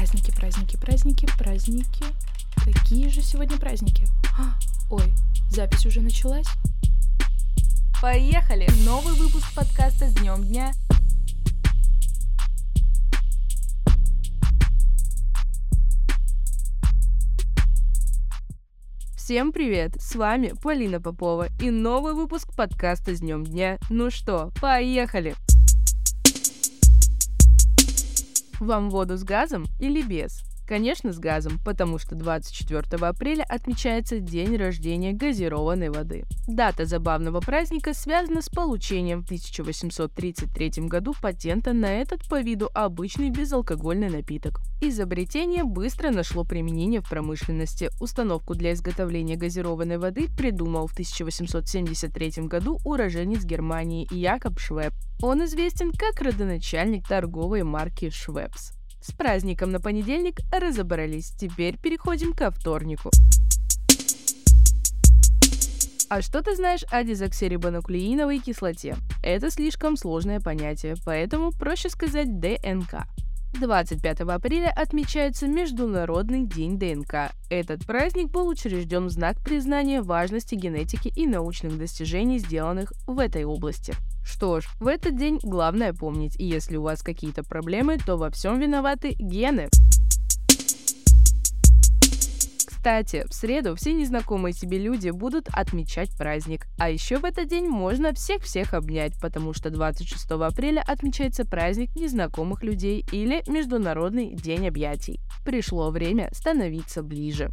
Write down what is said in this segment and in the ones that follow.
Праздники, праздники, праздники. Какие же сегодня праздники? А, ой, запись уже началась? Поехали! Новый выпуск подкаста с днем дня. Всем привет! С вами Полина Попова и новый выпуск подкаста с днем дня. Ну что, поехали! Вам воду с газом или без? Конечно, с газом, потому что 24 апреля отмечается день рождения газированной воды. Дата забавного праздника связана с получением в 1833 году патента на этот по виду обычный безалкогольный напиток. Изобретение быстро нашло применение в промышленности. Установку для изготовления газированной воды придумал в 1873 году уроженец Германии Якоб Швеб. Он известен как родоначальник торговой марки Швепс. С праздником на понедельник разобрались. Теперь переходим ко вторнику. А что ты знаешь о дезоксирибонуклеиновой кислоте? Это слишком сложное понятие, поэтому проще сказать ДНК. 25 апреля отмечается Международный день ДНК. Этот праздник был учрежден в знак признания важности генетики и научных достижений, сделанных в этой области. Что ж, в этот день главное помнить, если у вас какие-то проблемы, то во всем виноваты гены. Кстати, в среду все незнакомые себе люди будут отмечать праздник. А еще в этот день можно всех-всех обнять, потому что 26 апреля отмечается праздник незнакомых людей или Международный день объятий. Пришло время становиться ближе.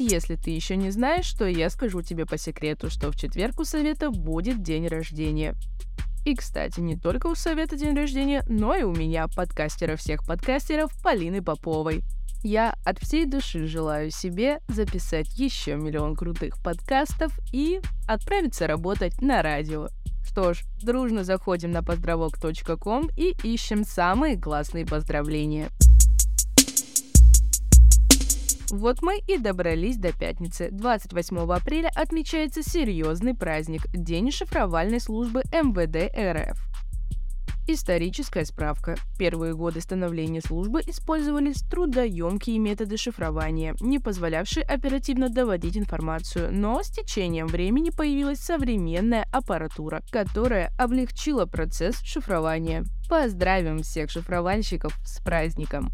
Если ты еще не знаешь, то я скажу тебе по секрету, что в четверг у Совета будет день рождения. И, кстати, не только у Совета день рождения, но и у меня, подкастера всех подкастеров, Полины Поповой. Я от всей души желаю себе записать еще миллион крутых подкастов и отправиться работать на радио. Что ж, дружно заходим на поздравок.ком и ищем самые классные поздравления. Вот мы и добрались до пятницы. 28 апреля отмечается серьезный праздник – День шифровальной службы МВД РФ. Историческая справка. Первые годы становления службы использовались трудоемкие методы шифрования, не позволявшие оперативно доводить информацию, но с течением времени появилась современная аппаратура, которая облегчила процесс шифрования. Поздравим всех шифровальщиков с праздником!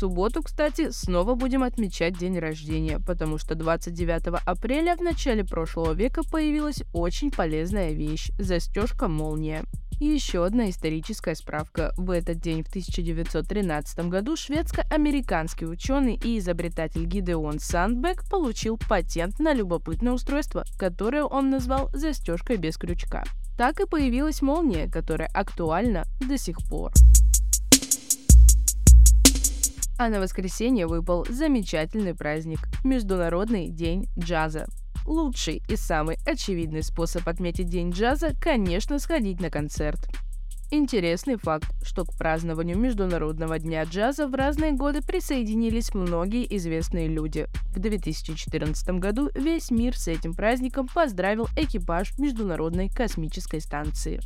Субботу, кстати, снова будем отмечать день рождения, потому что 29 апреля в начале прошлого века появилась очень полезная вещь – застежка-молния. И еще одна историческая справка. В этот день в 1913 году шведско-американский ученый и изобретатель Гидеон Сандбек получил патент на любопытное устройство, которое он назвал «застежкой без крючка». Так и появилась молния, которая актуальна до сих пор. А на воскресенье выпал замечательный праздник – Международный день джаза. Лучший и самый очевидный способ отметить день джаза, конечно, сходить на концерт. Интересный факт, что к празднованию Международного дня джаза в разные годы присоединились многие известные люди. В 2014 году весь мир с этим праздником поздравил экипаж Международной космической станции.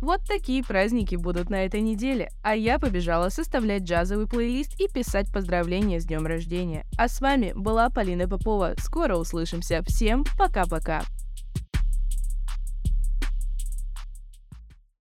Вот такие праздники будут на этой неделе, а я побежала составлять джазовый плейлист и писать поздравления с днем рождения. А с вами была Полина Попова. Скоро услышимся. Всем пока-пока.